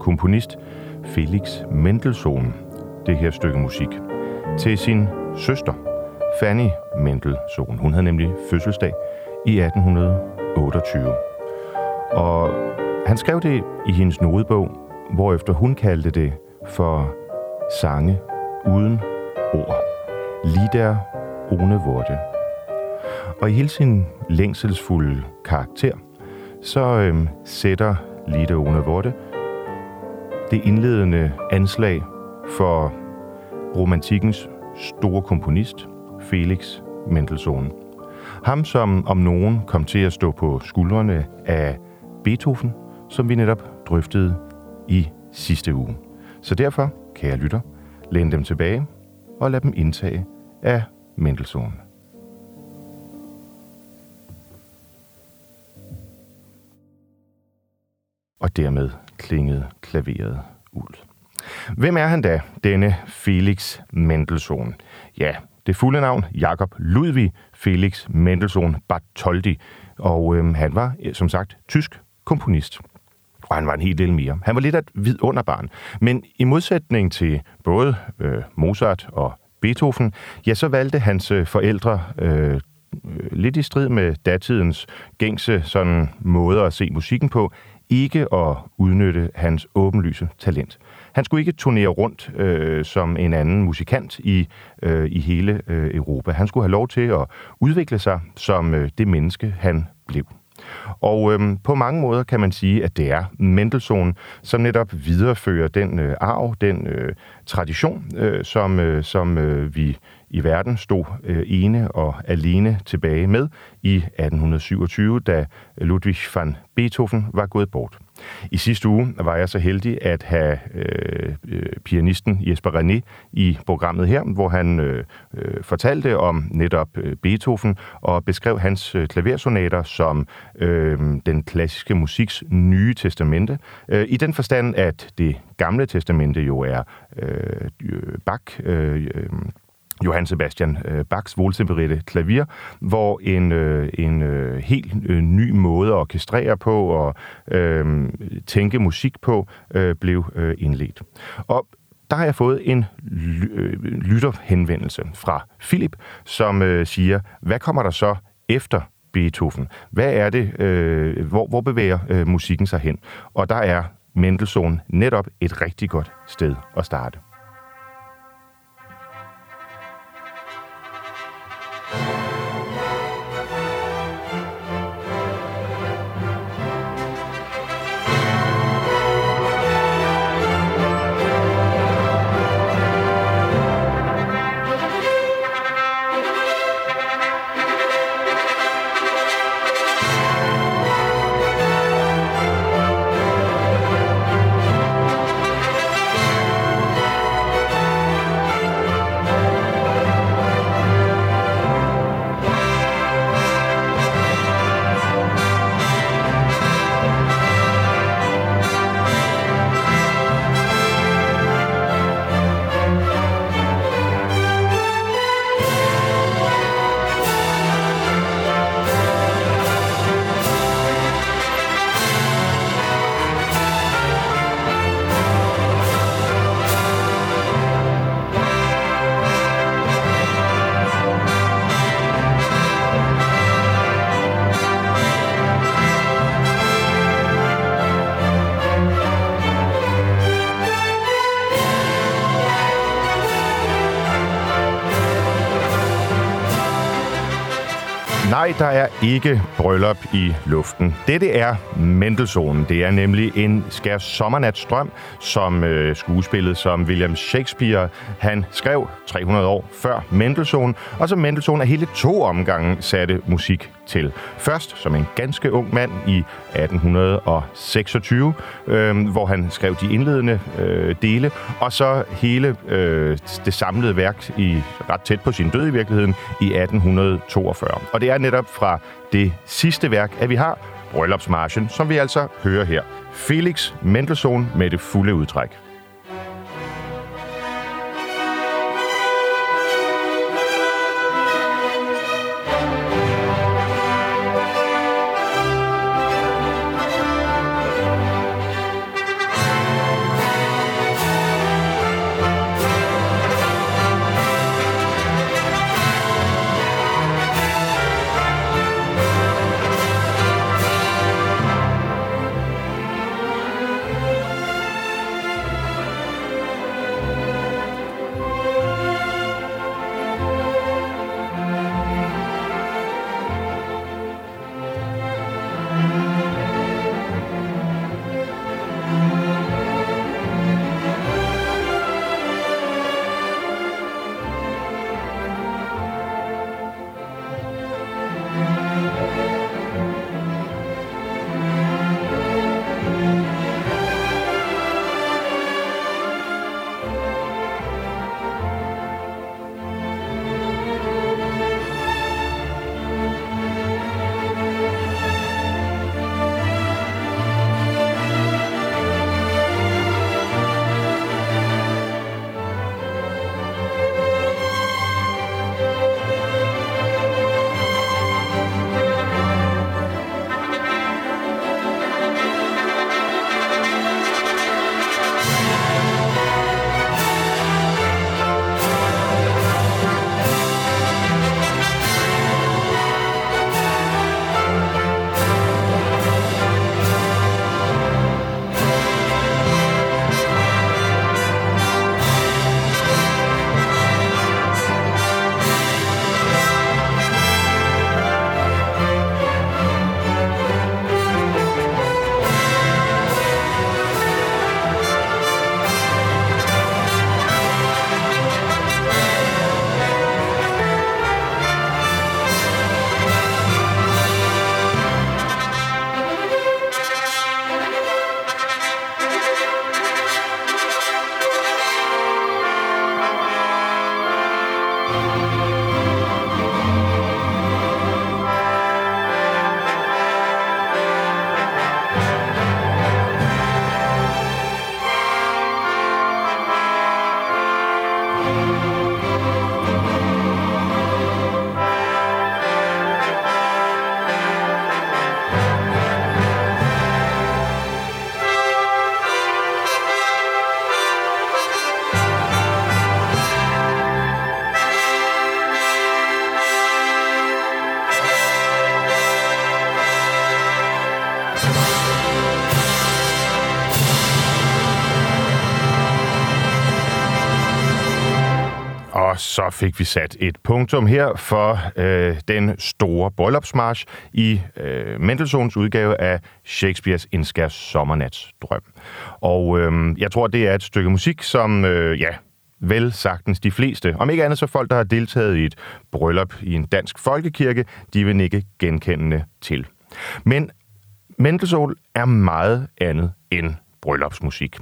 komponist Felix Mendelssohn det her stykke musik til sin søster, Fanny Mendelssohn. Hun havde nemlig fødselsdag i 1828. Og han skrev det i hendes nodebog, hvorefter hun kaldte det for sange uden ord. Lieder ohne Worte. Og i hele sin længselsfulde karakter, så øhm, sætter Lieder ohne Worte det indledende anslag for romantikkens store komponist, Felix Mendelssohn. Ham, som om nogen kom til at stå på skuldrene af Beethoven, som vi netop drøftede i sidste uge. Så derfor, kære lytter, læn dem tilbage og lad dem indtage af Mendelssohn. Og dermed klingede klaveret ud. Hvem er han da, denne Felix Mendelssohn? Ja, det fulde navn Jakob Ludwig Felix Mendelssohn Bartholdy, og øhm, han var, som sagt, tysk komponist. Og han var en hel del mere. Han var lidt af et vidunderbarn. Men i modsætning til både øh, Mozart og Beethoven, ja, så valgte hans øh, forældre øh, øh, lidt i strid med datidens gængse sådan måder at se musikken på, ikke at udnytte hans åbenlyse talent. Han skulle ikke turnere rundt øh, som en anden musikant i, øh, i hele øh, Europa. Han skulle have lov til at udvikle sig som øh, det menneske, han blev. Og øhm, på mange måder kan man sige, at det er Mendelssohn, som netop viderefører den øh, arv, den øh, tradition, øh, som, øh, som øh, vi i verden stod øh, ene og alene tilbage med i 1827, da Ludwig van Beethoven var gået bort. I sidste uge var jeg så heldig at have øh, øh, pianisten Jesper René i programmet her, hvor han øh, øh, fortalte om netop øh, Beethoven og beskrev hans øh, klaversonater som øh, den klassiske musiks nye testamente. Øh, I den forstand, at det gamle testamente jo er øh, Bach, øh, øh, Johann Sebastian øh, Bachs voltempererte klavier, hvor en, øh, en øh, helt øh, ny måde at orkestrere på og øh, tænke musik på øh, blev øh, indledt. Og der har jeg fået en øh, lytterhenvendelse fra Philip, som øh, siger, hvad kommer der så efter Beethoven? Hvad er det, øh, hvor, hvor bevæger øh, musikken sig hen? Og der er Mendelssohn netop et rigtig godt sted at starte. Nej, der er ikke bryllup i luften. Dette er Mendelssohn. Det er nemlig en skær sommernatstrøm, som øh, skuespillet, som William Shakespeare han skrev 300 år før Mendelssohn, og som Mendelssohn af hele to omgange satte musik til. Først som en ganske ung mand i 1826, øh, hvor han skrev de indledende øh, dele, og så hele øh, det samlede værk i ret tæt på sin død i virkeligheden i 1842. Og det er netop fra det sidste værk, at vi har Bryllupsmarchen, som vi altså hører her. Felix Mendelssohn med det fulde udtræk. Fik vi sat et punktum her for øh, den store bryllupsmarsch i øh, Mendelssohns udgave af Shakespeares Indskærs Sommernatsdrøm. Og øh, jeg tror, det er et stykke musik, som, øh, ja, vel sagtens de fleste, om ikke andet så folk, der har deltaget i et bryllup i en dansk folkekirke, de vil ikke genkendende til. Men Mendelssohn er meget andet end bryllupsmusik.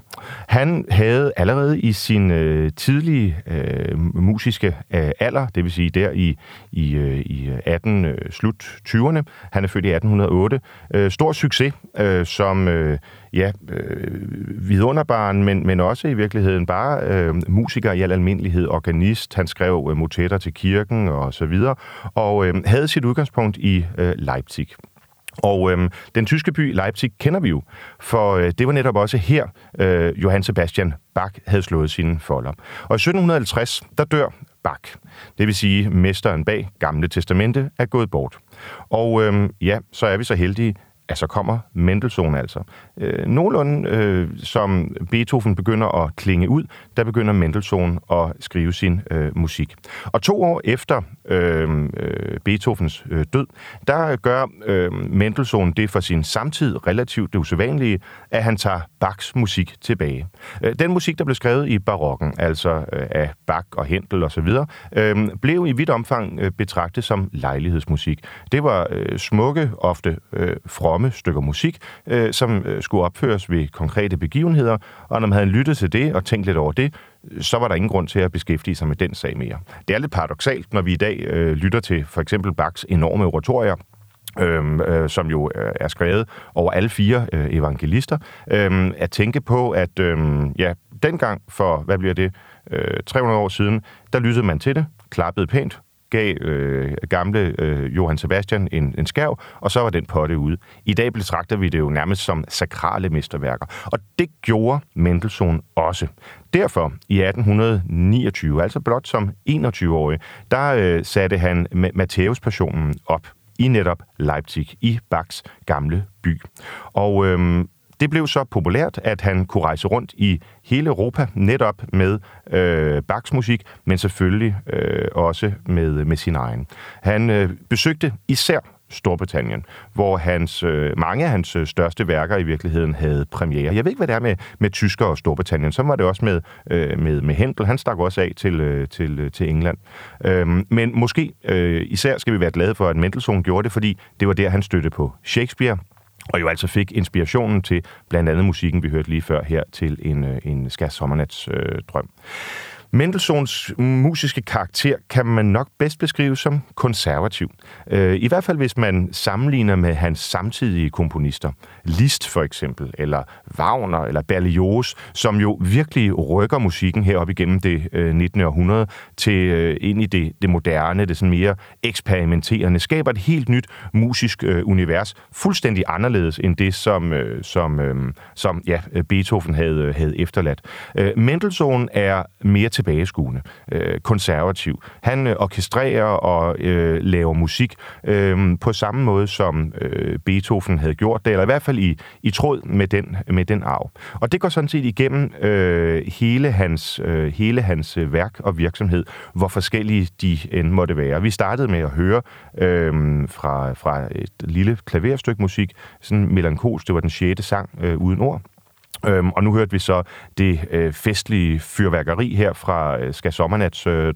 Han havde allerede i sin øh, tidlige øh, musiske øh, alder, det vil sige der i, i, øh, i øh, 18 øh, slut 20'erne, han er født i 1808, øh, stor succes øh, som øh, ja, øh, vidunderbarn, men, men også i virkeligheden bare øh, musiker i al almindelighed, organist, han skrev øh, motetter til kirken og så videre, og øh, havde sit udgangspunkt i øh, Leipzig. Og øhm, den tyske by Leipzig kender vi jo, for øh, det var netop også her, øh, Johann Sebastian Bach havde slået sine folder. Og i 1750, der dør Bach. Det vil sige, mesteren bag Gamle Testamente er gået bort. Og øhm, ja, så er vi så heldige, at så kommer Mendelssohn altså. Øh, nogenlunde øh, som Beethoven begynder at klinge ud, der begynder Mendelssohn at skrive sin øh, musik. Og to år efter Øhm, øh, Beethovens øh, død, der gør øh, Mendelssohn det for sin samtid relativt det usædvanlige, at han tager Bachs musik tilbage. Øh, den musik, der blev skrevet i barokken, altså øh, af Bach og Händel osv., øh, blev i vidt omfang øh, betragtet som lejlighedsmusik. Det var øh, smukke, ofte øh, fromme stykker musik, øh, som øh, skulle opføres ved konkrete begivenheder, og når man havde lyttet til det og tænkt lidt over det, så var der ingen grund til at beskæftige sig med den sag mere. Det er lidt paradoxalt, når vi i dag øh, lytter til for eksempel Bachs enorme oratorier, Øhm, øh, som jo øh, er skrevet over alle fire øh, evangelister, øh, at tænke på, at øh, ja, dengang for, hvad bliver det, øh, 300 år siden, der lyttede man til det, klappede pænt, gav øh, gamle øh, Johann Sebastian en, en skærv, og så var den potte ude. I dag betragter vi det jo nærmest som sakrale mesterværker. Og det gjorde Mendelssohn også. Derfor i 1829, altså blot som 21-årig, der øh, satte han Matthæus-passionen op i netop Leipzig, i Bachs gamle by. Og øhm, det blev så populært, at han kunne rejse rundt i hele Europa netop med øh, Bachs musik, men selvfølgelig øh, også med, med sin egen. Han øh, besøgte især Storbritannien, hvor hans, øh, mange af hans øh, største værker i virkeligheden havde premiere. Jeg ved ikke, hvad det er med, med tysker og Storbritannien. Så var det også med, øh, med, med Händel. Han stak også af til, øh, til, øh, til England. Øhm, men måske øh, især skal vi være glade for, at Mendelssohn gjorde det, fordi det var der, han støttede på Shakespeare, og jo altså fik inspirationen til blandt andet musikken, vi hørte lige før her, til en, øh, en Skærs Sommernats øh, drøm. Mendelssohns musiske karakter kan man nok bedst beskrive som konservativ. Øh, I hvert fald hvis man sammenligner med hans samtidige komponister. Liszt for eksempel, eller Wagner, eller Berlioz, som jo virkelig rykker musikken herop igennem det øh, 19. Århundrede til øh, ind i det, det moderne, det sådan mere eksperimenterende, skaber et helt nyt musisk univers, fuldstændig anderledes end det, som, som, som ja, Beethoven havde, havde efterladt. Mendelssohn er mere tilbageskuende, øh, konservativ. Han øh, orkestrerer og øh, laver musik øh, på samme måde, som øh, Beethoven havde gjort det, eller i hvert fald i, i tråd med den, med den arv. Og det går sådan set igennem øh, hele hans, øh, hele hans øh, værk og virksomhed, hvor forskellige de end måtte være. Vi startede med at høre øh, fra, fra et lille klaverstykke musik, sådan melankolsk, det var den sjette sang øh, uden ord, Øhm, og nu hørte vi så det øh, festlige fyrværkeri her fra øh, Skal Sommernats øh.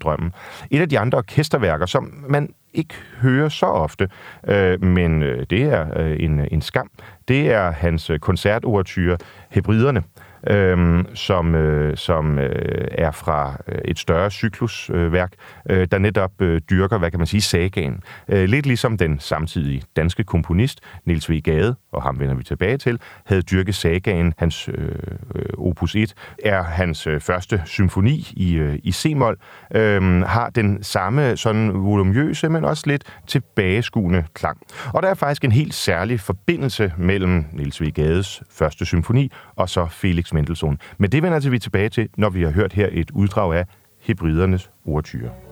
Et af de andre orkesterværker, som man ikke hører så ofte, øh, men øh, det er øh, en, en skam, det er hans øh, koncertovertyre Hebriderne, øh, som, øh, som øh, er fra øh, et større cyklusværk, øh, der netop øh, dyrker, hvad kan man sige, sagaen. Øh, lidt ligesom den samtidige danske komponist, Niels V. Gade, og ham vender vi tilbage til, havde dyrket sagaen. Hans øh, øh, opus 1 er hans øh, første symfoni i, øh, i C-mol, øh, har den samme sådan volumøse, men også lidt tilbageskuende klang. Og der er faktisk en helt særlig forbindelse mellem Niels V. Gades første symfoni og så Felix Mendelssohn. Men det vender vi tilbage til, når vi har hørt her et uddrag af Hebridernes ordtyre.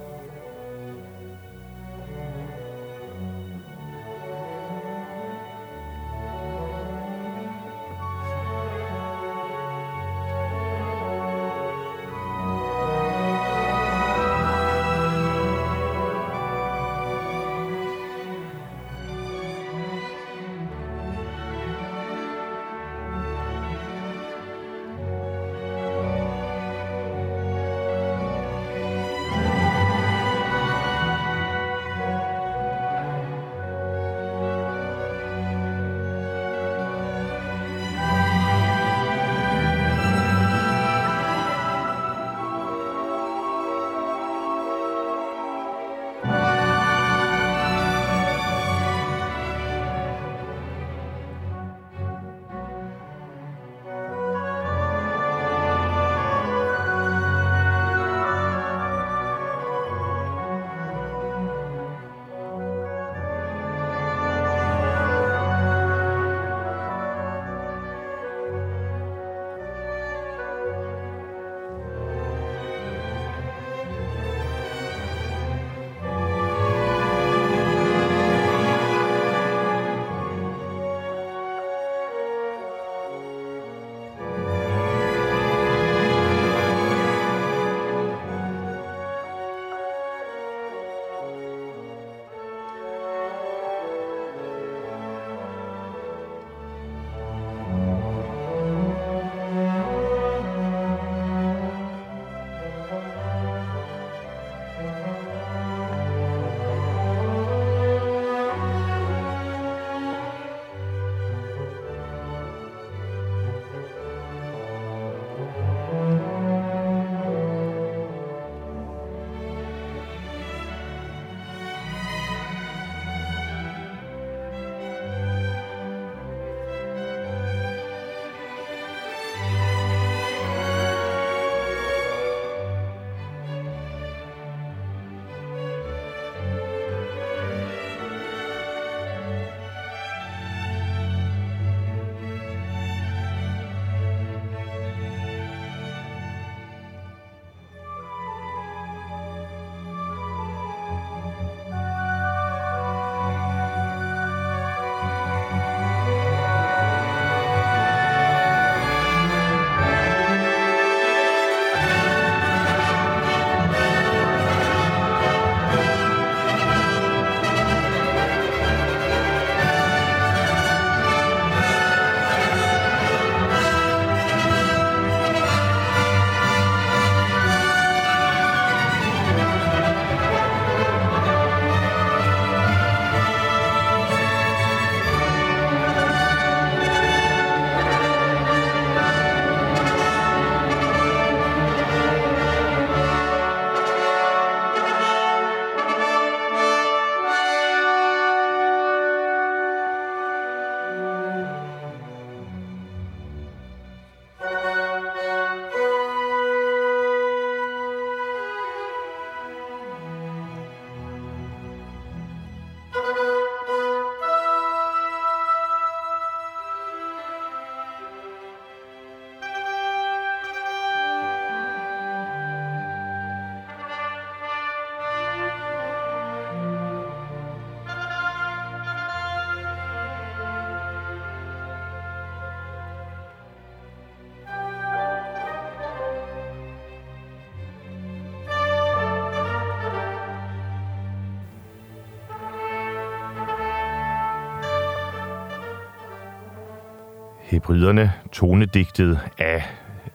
Hebriderne, tonedigtet af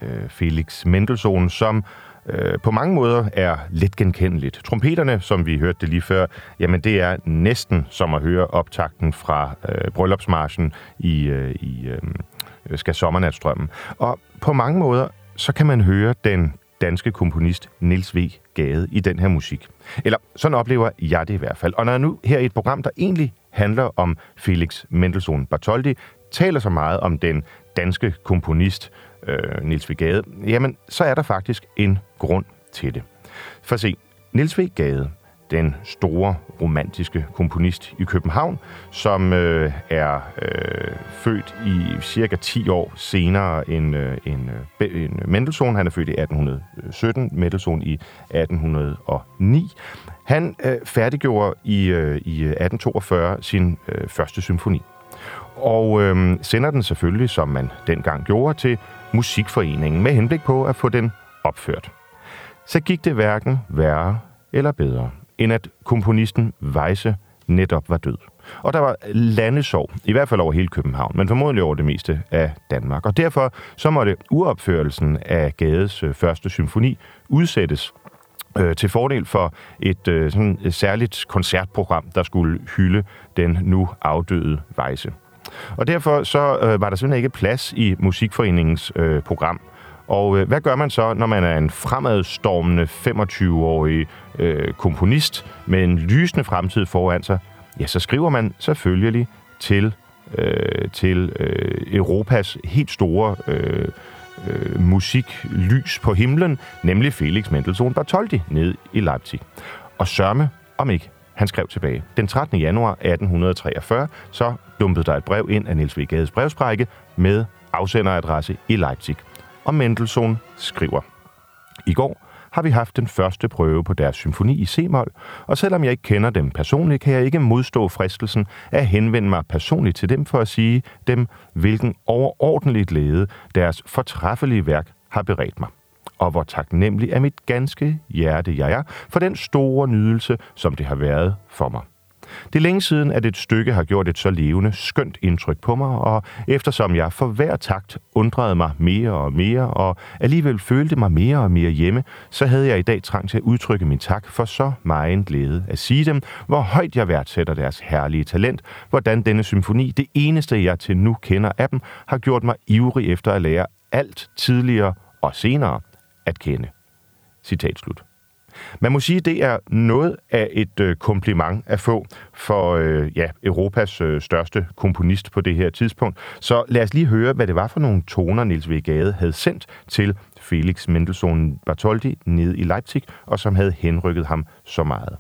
øh, Felix Mendelssohn, som øh, på mange måder er let genkendeligt. Trompeterne, som vi hørte det lige før, jamen det er næsten som at høre optakten fra øh, Bryllupsmarschen i, øh, i øh, Skal Sommernatstrømmen. Og på mange måder, så kan man høre den danske komponist Nils V. Gade i den her musik. Eller sådan oplever jeg det i hvert fald. Og når jeg nu her i et program, der egentlig handler om Felix Mendelssohn Bartholdy, taler så meget om den danske komponist øh, Nils V. Gade, jamen så er der faktisk en grund til det. For se, Nils V. Gade, den store romantiske komponist i København, som øh, er øh, født i cirka 10 år senere end, øh, end, øh, end Mendelssohn. Han er født i 1817, Mendelssohn i 1809. Han øh, færdiggjorde i, øh, i 1842 sin øh, første symfoni. Og øh, sender den selvfølgelig, som man dengang gjorde, til Musikforeningen med henblik på at få den opført. Så gik det hverken værre eller bedre end at komponisten Weisse netop var død. Og der var landesorg, i hvert fald over hele København, men formodentlig over det meste af Danmark. Og derfor så måtte uopførelsen af Gades øh, første symfoni udsættes øh, til fordel for et øh, sådan et særligt koncertprogram, der skulle hylde den nu afdøde Weisse. Og derfor så øh, var der simpelthen ikke plads i Musikforeningens øh, program og øh, hvad gør man så, når man er en fremadstormende 25-årig øh, komponist med en lysende fremtid foran sig? Ja, så skriver man selvfølgelig til, øh, til øh, Europas helt store øh, øh, musiklys på himlen, nemlig Felix Mendelssohn Bartholdy ned i Leipzig. Og sørme, om ikke han skrev tilbage. Den 13. januar 1843, så dumpede der et brev ind af Niels V. Gades brevsprække med afsenderadresse i Leipzig og Mendelssohn skriver. I går har vi haft den første prøve på deres symfoni i C-mol, og selvom jeg ikke kender dem personligt, kan jeg ikke modstå fristelsen at henvende mig personligt til dem for at sige dem, hvilken overordentligt glæde deres fortræffelige værk har beredt mig og hvor taknemmelig af mit ganske hjerte jeg er for den store nydelse, som det har været for mig. Det er længe siden, at et stykke har gjort et så levende, skønt indtryk på mig, og eftersom jeg for hver takt undrede mig mere og mere, og alligevel følte mig mere og mere hjemme, så havde jeg i dag trang til at udtrykke min tak for så meget glæde at sige dem, hvor højt jeg værdsætter deres herlige talent, hvordan denne symfoni, det eneste jeg til nu kender af dem, har gjort mig ivrig efter at lære alt tidligere og senere at kende. Citat slut. Man må sige, at det er noget af et øh, kompliment at få for øh, ja, Europas øh, største komponist på det her tidspunkt. Så lad os lige høre, hvad det var for nogle toner, Niels V. Gade havde sendt til Felix Mendelssohn Bartholdy nede i Leipzig, og som havde henrykket ham så meget.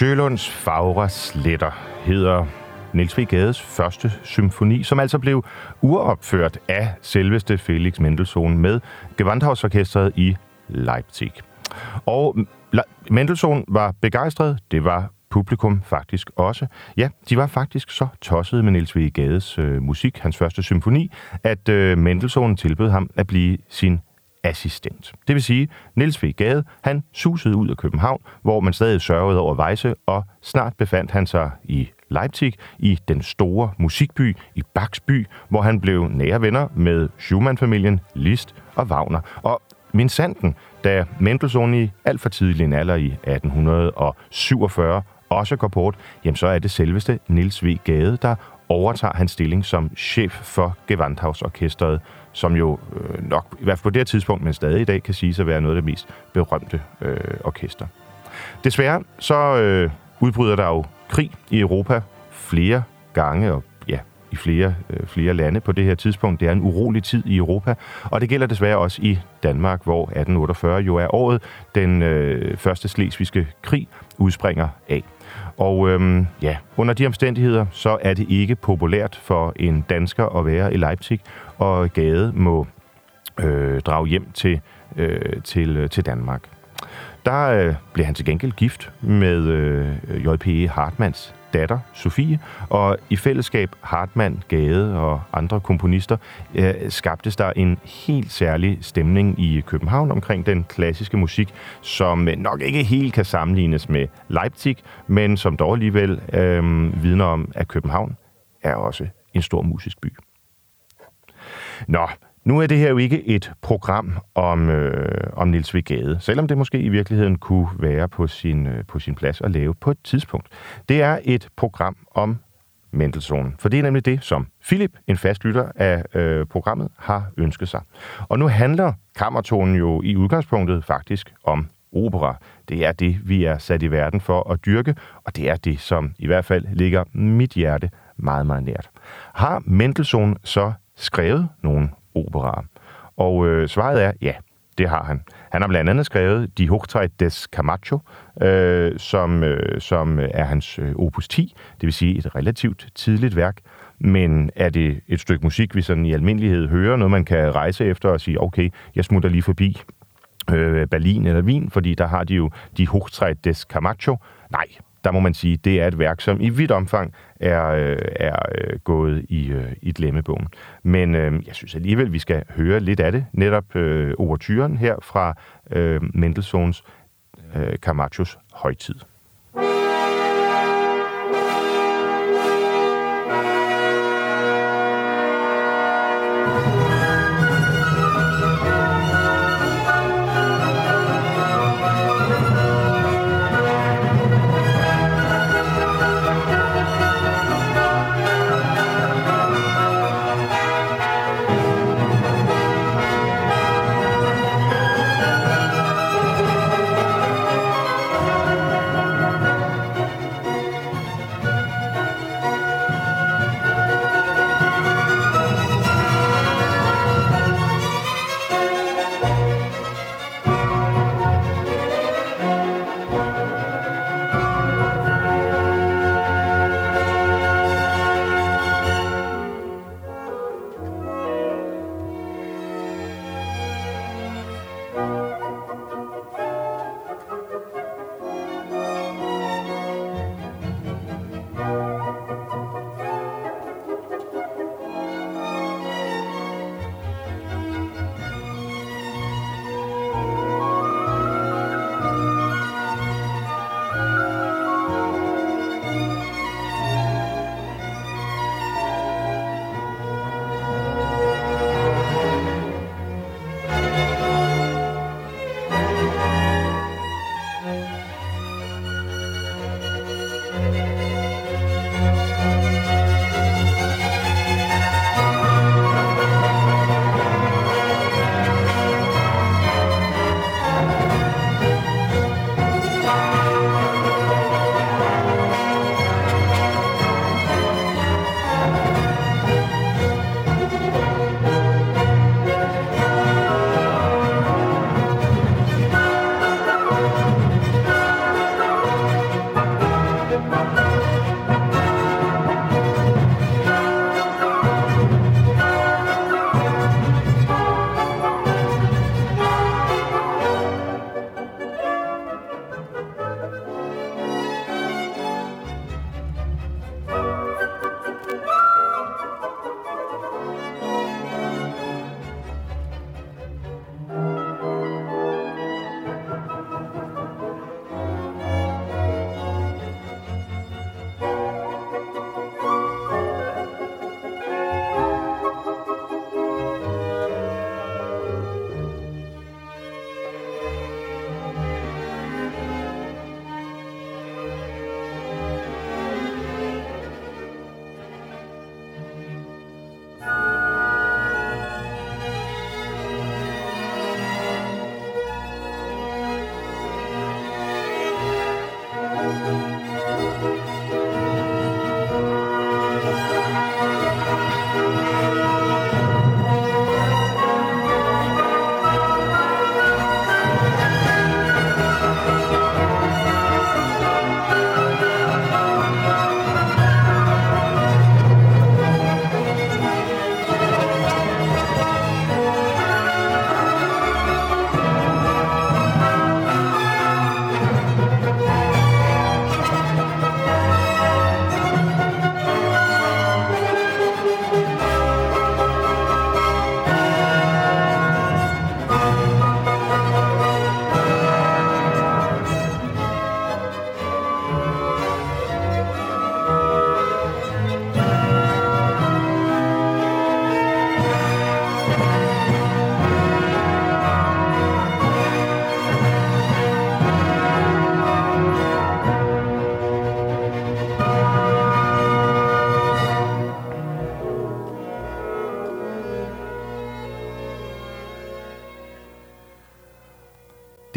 Sjølunds Fagre Sletter hedder Niels V. Gades første symfoni, som altså blev uropført af selveste Felix Mendelssohn med Gewandhausorkestret i Leipzig. Og Mendelssohn var begejstret, det var publikum faktisk også. Ja, de var faktisk så tossede med Niels V. Gades øh, musik, hans første symfoni, at øh, Mendelssohn tilbød ham at blive sin assistent. Det vil sige, Niels V. Gade, han susede ud af København, hvor man stadig sørgede over Vejse, og snart befandt han sig i Leipzig, i den store musikby, i Bachs by, hvor han blev nære venner med Schumann-familien, Liszt og Wagner. Og min sanden, da Mendelssohn i alt for tidlig en alder i 1847 også går bort, jamen så er det selveste Niels V. Gade, der overtager han stilling som chef for Gewandhausorkestret, som jo øh, nok, i hvert fald på det her tidspunkt, men stadig i dag, kan sige at være noget af det mest berømte øh, orkester. Desværre så øh, udbryder der jo krig i Europa flere gange, og ja, i flere, øh, flere lande på det her tidspunkt. Det er en urolig tid i Europa, og det gælder desværre også i Danmark, hvor 1848 jo er året, den øh, første slesvigske krig udspringer af. Og øhm, ja, under de omstændigheder, så er det ikke populært for en dansker at være i Leipzig, og Gade må øh, drage hjem til, øh, til, øh, til Danmark. Der øh, blev han til gengæld gift med øh, J.P.E. Hartmanns datter, Sofie, og i fællesskab Hartmann, Gade og andre komponister øh, skabtes der en helt særlig stemning i København omkring den klassiske musik, som øh, nok ikke helt kan sammenlignes med Leipzig, men som dog alligevel øh, vidner om, at København er også en stor musisk by. Nå, nu er det her jo ikke et program om, øh, om Nils Vigade, selvom det måske i virkeligheden kunne være på sin, øh, på sin plads at lave på et tidspunkt. Det er et program om Mendelssohn, for det er nemlig det, som Philip, en fast lytter af øh, programmet, har ønsket sig. Og nu handler kammertonen jo i udgangspunktet faktisk om opera. Det er det, vi er sat i verden for at dyrke, og det er det, som i hvert fald ligger mit hjerte meget, meget nært. Har Mendelssohn så skrevet nogle operaer? Og øh, svaret er ja, det har han. Han har blandt andet skrevet Die Hochzeit des Camacho, øh, som, øh, som er hans øh, opus 10, det vil sige et relativt tidligt værk. Men er det et stykke musik, vi sådan i almindelighed hører, noget man kan rejse efter og sige, okay, jeg smutter lige forbi øh, Berlin eller Wien, fordi der har de jo Die Hochzeit des Camacho. Nej, der må man sige, det er et værk, som i vidt omfang er, øh, er øh, gået i, øh, i glemmebogen. Men øh, jeg synes alligevel, vi skal høre lidt af det. Netop øh, overturen her fra øh, Mendelssohns øh, Camachos højtid.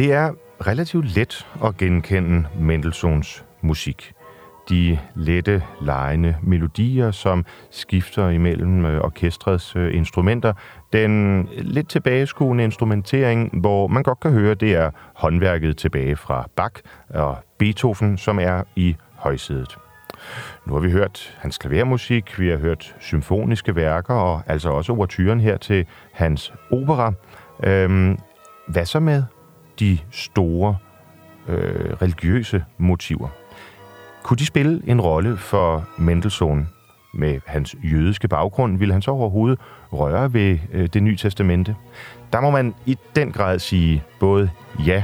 Det er relativt let at genkende Mendelssohns musik. De lette, lejende melodier, som skifter imellem øh, orkestrets øh, instrumenter. Den lidt tilbageskuende instrumentering, hvor man godt kan høre, det er håndværket tilbage fra Bach og Beethoven, som er i højsædet. Nu har vi hørt hans klavermusik, vi har hørt symfoniske værker, og altså også overturen her til hans opera. Øhm, hvad så med de store øh, religiøse motiver? Kunne de spille en rolle for Mendelssohn? Med hans jødiske baggrund ville han så overhovedet røre ved øh, det nye testamente? Der må man i den grad sige både ja,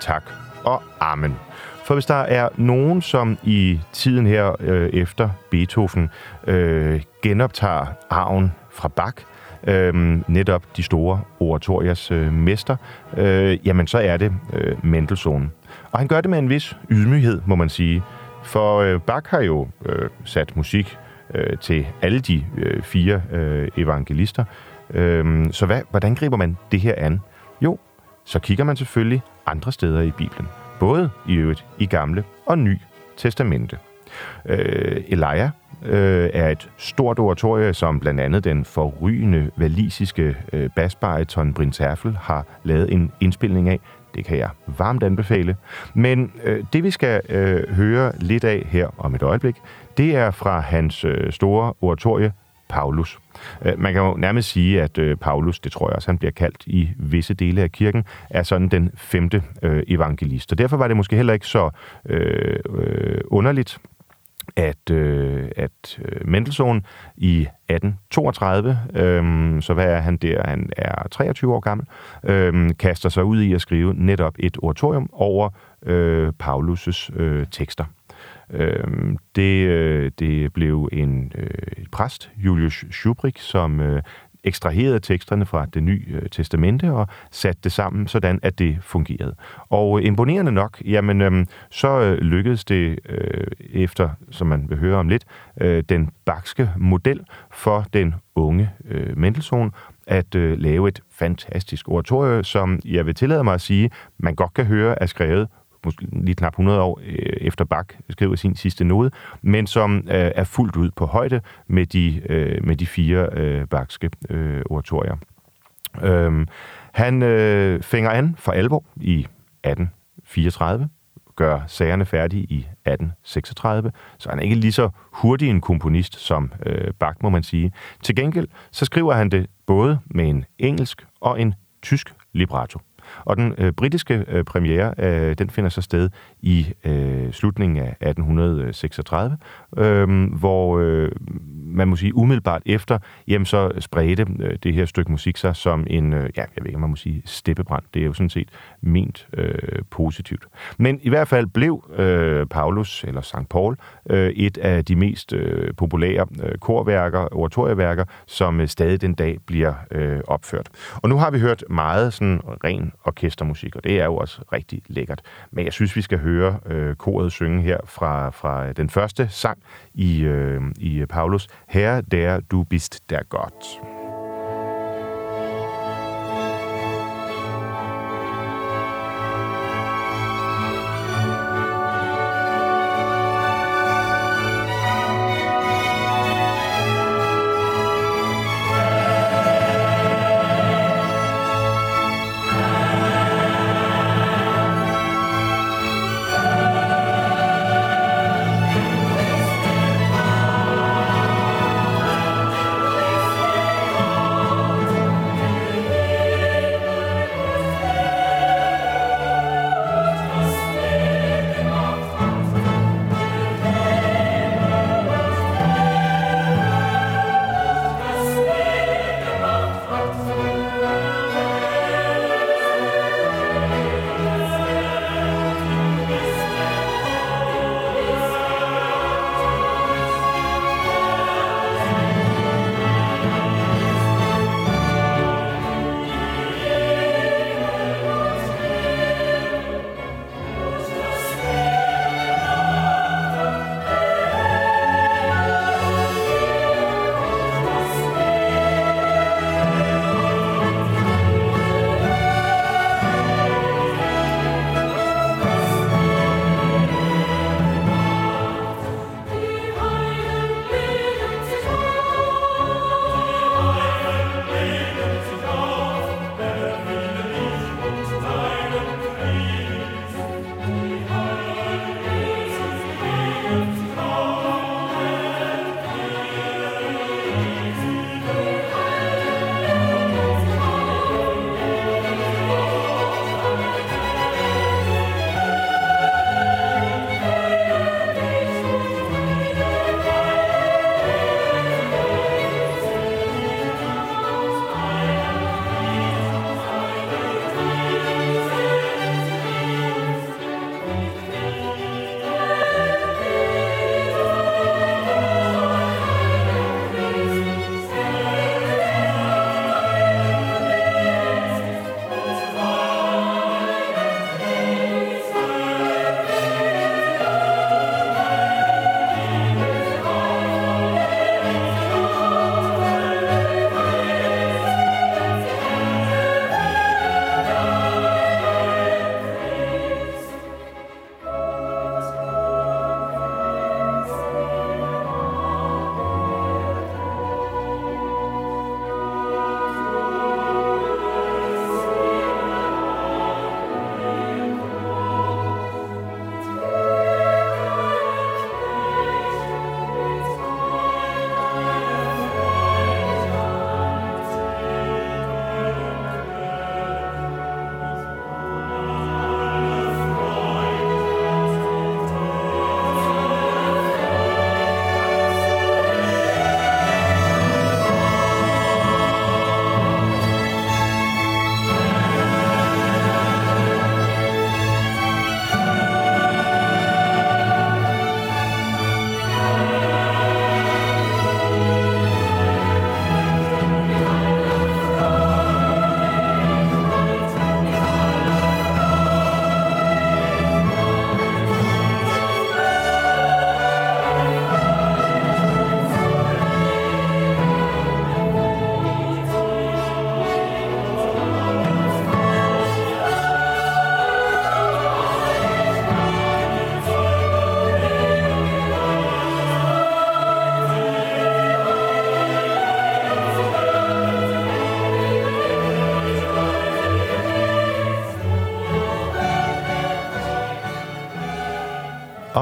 tak og amen. For hvis der er nogen, som i tiden her øh, efter Beethoven øh, genoptager arven fra Bach, øh, netop de store oratoriers øh, mester, øh, jamen så er det øh, Mendelssohn. Og han gør det med en vis ydmyghed, må man sige. For øh, Bach har jo øh, sat musik øh, til alle de øh, fire øh, evangelister. Øh, så hvad, hvordan griber man det her an? Jo, så kigger man selvfølgelig andre steder i Bibelen både i øvrigt i gamle og ny testamente. Øh, Elia øh, er et stort oratorie, som blandt andet den forrygende valisiske øh, basbariton Brins har lavet en indspilning af. Det kan jeg varmt anbefale. Men øh, det vi skal øh, høre lidt af her om et øjeblik, det er fra hans øh, store oratorie Paulus. Øh, man kan jo nærmest sige, at øh, Paulus, det tror jeg også, han bliver kaldt i visse dele af kirken, er sådan den femte øh, evangelist. Og derfor var det måske heller ikke så øh, øh underligt, at, øh, at øh, Mendelssohn i 1832, øh, så hvad er han der? Han er 23 år gammel, øh, kaster sig ud i at skrive netop et oratorium over øh, Paulus' øh, tekster. Øh, det, øh, det blev en øh, præst, Julius Schubrik, som øh, ekstraheret teksterne fra det nye øh, testamente og sat det sammen, sådan at det fungerede. Og øh, imponerende nok, jamen, øhm, øh, så lykkedes det øh, efter, som man vil høre om lidt, øh, den bakske model for den unge øh, Mendelssohn at øh, lave et fantastisk oratorie, som jeg vil tillade mig at sige, man godt kan høre er skrevet måske lige knap 100 år øh, efter Bach skriver sin sidste node, men som øh, er fuldt ud på højde med de, øh, med de fire øh, Bachske øh, oratorier. Øhm, han øh, fænger an for alvor i 1834, gør sagerne færdige i 1836, så han er ikke lige så hurtig en komponist som øh, Bach, må man sige. Til gengæld så skriver han det både med en engelsk og en tysk libretto. Og den øh, britiske øh, premiere, øh, den finder så sted i øh, slutningen af 1836, øh, hvor øh, man må sige umiddelbart efter, jamen så spredte øh, det her stykke musik sig som en, øh, ja, jeg ved ikke, man må sige steppebrand. Det er jo sådan set ment øh, positivt. Men i hvert fald blev øh, Paulus, eller St. Paul, øh, et af de mest øh, populære øh, korværker, oratorieværker, som øh, stadig den dag bliver øh, opført. Og nu har vi hørt meget sådan ren orkestermusik, og det er jo også rigtig lækkert. Men jeg synes, vi skal høre øh, koret synge her fra, fra den første sang i, øh, i Paulus, Herre der du bist der godt.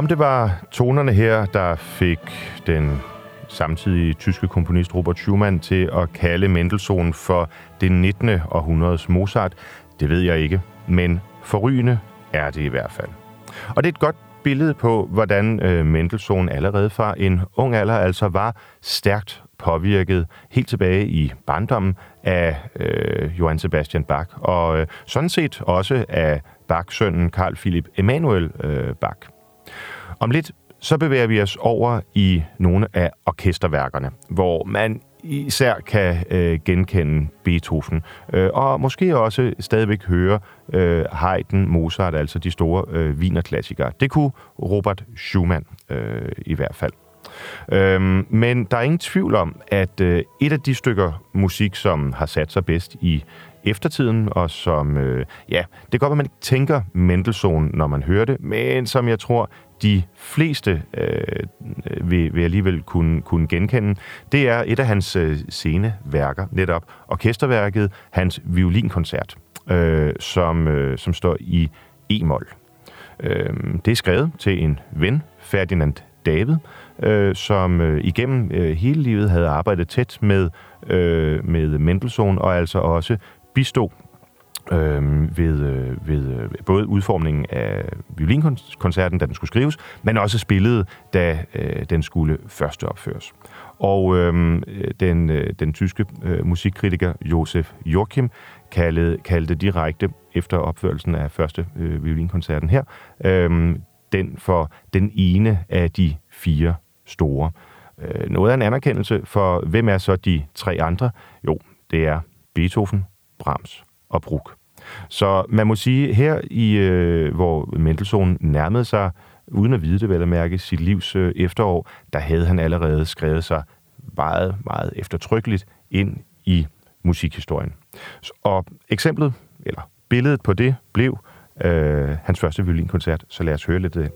Om det var tonerne her, der fik den samtidige tyske komponist Robert Schumann til at kalde Mendelssohn for det 19. århundredes Mozart, det ved jeg ikke, men forrygende er det i hvert fald. Og det er et godt billede på, hvordan øh, Mendelssohn allerede fra en ung alder altså var stærkt påvirket helt tilbage i barndommen af øh, Johann Sebastian Bach, og øh, sådan set også af Bach-sønnen Carl Philipp Emanuel øh, Bach. Om lidt så bevæger vi os over i nogle af orkesterværkerne, hvor man især kan øh, genkende Beethoven, øh, og måske også stadigvæk høre øh, Haydn, Mozart, altså de store øh, vinerklassikere. Det kunne Robert Schumann øh, i hvert fald. Øhm, men der er ingen tvivl om, at øh, et af de stykker musik, som har sat sig bedst i eftertiden, og som, øh, ja, det kan godt at man ikke tænker Mendelssohn, når man hører det, men som jeg tror, de fleste øh, vil, vil alligevel kunne, kunne genkende, det er et af hans øh, sceneværker, netop orkesterværket, hans violinkoncert, øh, som, øh, som står i E-mol. Øh, det er skrevet til en ven, Ferdinand David, øh, som øh, igennem øh, hele livet havde arbejdet tæt med, øh, med Mendelssohn, og altså også bistå øh, ved, øh, ved øh, både udformningen af violinkoncerten, da den skulle skrives, men også spillet, da øh, den skulle første opføres. Og øh, den, øh, den tyske øh, musikkritiker Josef Joachim kaldede, kaldte direkte efter opførelsen af første øh, violinkoncerten her, øh, den for den ene af de fire store. Øh, noget af en anerkendelse for, hvem er så de tre andre? Jo, det er Beethoven, Brahms og Bruch. Så man må sige, her i øh, hvor Mendelssohn nærmede sig, uden at vide det vel at mærke, sit livs øh, efterår, der havde han allerede skrevet sig meget, meget eftertrykkeligt ind i musikhistorien. Og eksemplet, eller billedet på det, blev øh, hans første violinkoncert, så lad os høre lidt af det.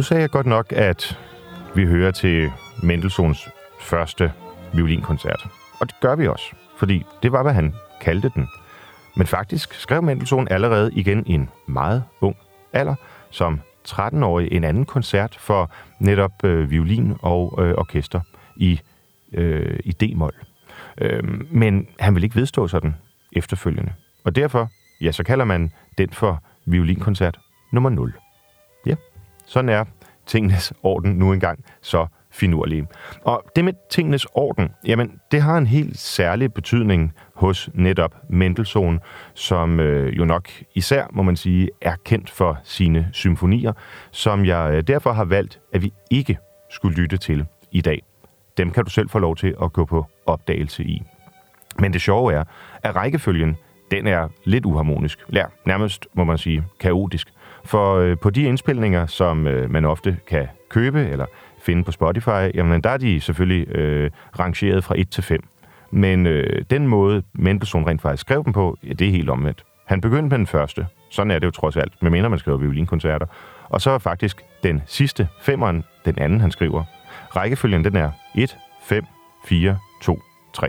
Nu sagde jeg godt nok, at vi hører til Mendelssohns første violinkoncert. Og det gør vi også, fordi det var, hvad han kaldte den. Men faktisk skrev Mendelssohn allerede igen i en meget ung alder, som 13-årig, en anden koncert for netop øh, violin og øh, orkester i, øh, i D-mol. Øh, men han vil ikke vedstå sådan efterfølgende. Og derfor, ja, så kalder man den for violinkoncert nummer 0. Sådan er tingenes orden nu engang så finurlige. Og det med tingenes orden, jamen, det har en helt særlig betydning hos netop Mendelssohn, som øh, jo nok især, må man sige, er kendt for sine symfonier, som jeg øh, derfor har valgt, at vi ikke skulle lytte til i dag. Dem kan du selv få lov til at gå på opdagelse i. Men det sjove er, at rækkefølgen, den er lidt uharmonisk. Ja, nærmest, må man sige, kaotisk. For øh, på de indspilninger, som øh, man ofte kan købe eller finde på Spotify, jamen der er de selvfølgelig øh, rangeret fra 1 til 5. Men øh, den måde, Mendelssohn rent faktisk skrev dem på, ja, det er helt omvendt. Han begyndte med den første. Sådan er det jo trods alt, medmindre man skriver violinkoncerter. Og så er faktisk den sidste, femmeren, den anden, han skriver. Rækkefølgen, den er 1, 5, 4, 2, 3.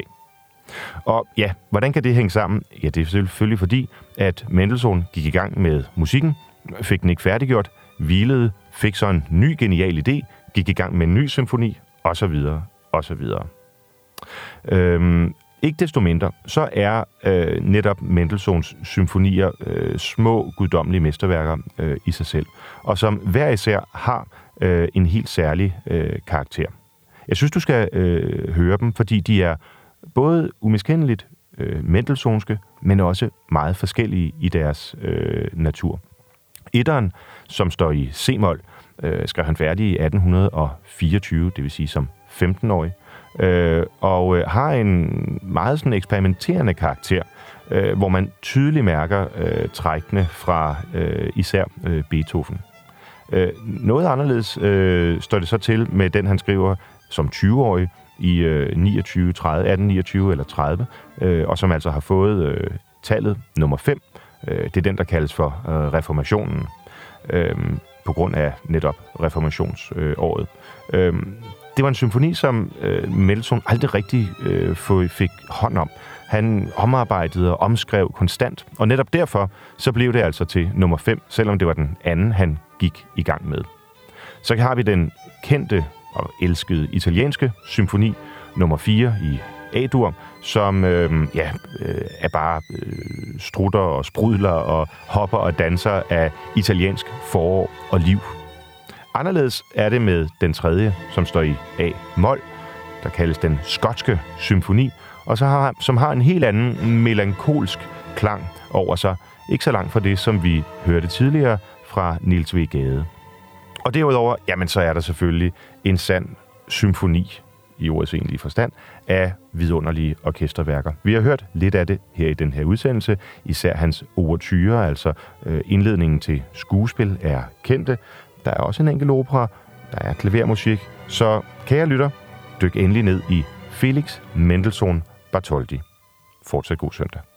Og ja, hvordan kan det hænge sammen? Ja, det er selvfølgelig fordi, at Mendelssohn gik i gang med musikken, fik den ikke færdiggjort, hvilede, fik så en ny genial idé, gik i gang med en ny symfoni, osv., osv. Øhm, ikke desto mindre, så er øh, netop Mendelssohns symfonier øh, små guddommelige mesterværker øh, i sig selv, og som hver især har øh, en helt særlig øh, karakter. Jeg synes, du skal øh, høre dem, fordi de er både umiskendeligt øh, Mendelssohnske, men også meget forskellige i deres øh, natur. Etteren, som står i C-mol, øh, skrev han færdig i 1824, det vil sige som 15-årig, øh, og øh, har en meget sådan eksperimenterende karakter, øh, hvor man tydeligt mærker øh, trækkene fra øh, især øh, Beethoven. Øh, noget anderledes øh, står det så til med den, han skriver som 20-årig i øh, 29, 30, 1829 eller 30, øh, og som altså har fået øh, tallet nummer 5. Øh, det er den, der kaldes for øh, reformationen. Øh, på grund af netop reformationsåret. Øh, øh det var en symfoni, som øh, Mendelssohn aldrig rigtig øh, fik hånd om. Han omarbejdede og omskrev konstant, og netop derfor så blev det altså til nummer 5, selvom det var den anden, han gik i gang med. Så har vi den kendte og elskede italienske symfoni nummer 4 i A-dur, som øh, ja, øh, er bare øh, strutter og sprudler og hopper og danser af italiensk forår og liv. Anderledes er det med den tredje, som står i A-mol, der kaldes den skotske symfoni, og så har, som har en helt anden melankolsk klang over sig, ikke så langt fra det, som vi hørte tidligere fra Nils V. Gade. Og derudover, jamen så er der selvfølgelig en sand symfoni i ordets egentlige forstand, af vidunderlige orkesterværker. Vi har hørt lidt af det her i den her udsendelse. Især hans overture, altså øh, indledningen til skuespil, er kendte. Der er også en enkelt opera, der er klavermusik. Så kære lytter, dyk endelig ned i Felix Mendelssohn Bartholdi. Fortsat god søndag.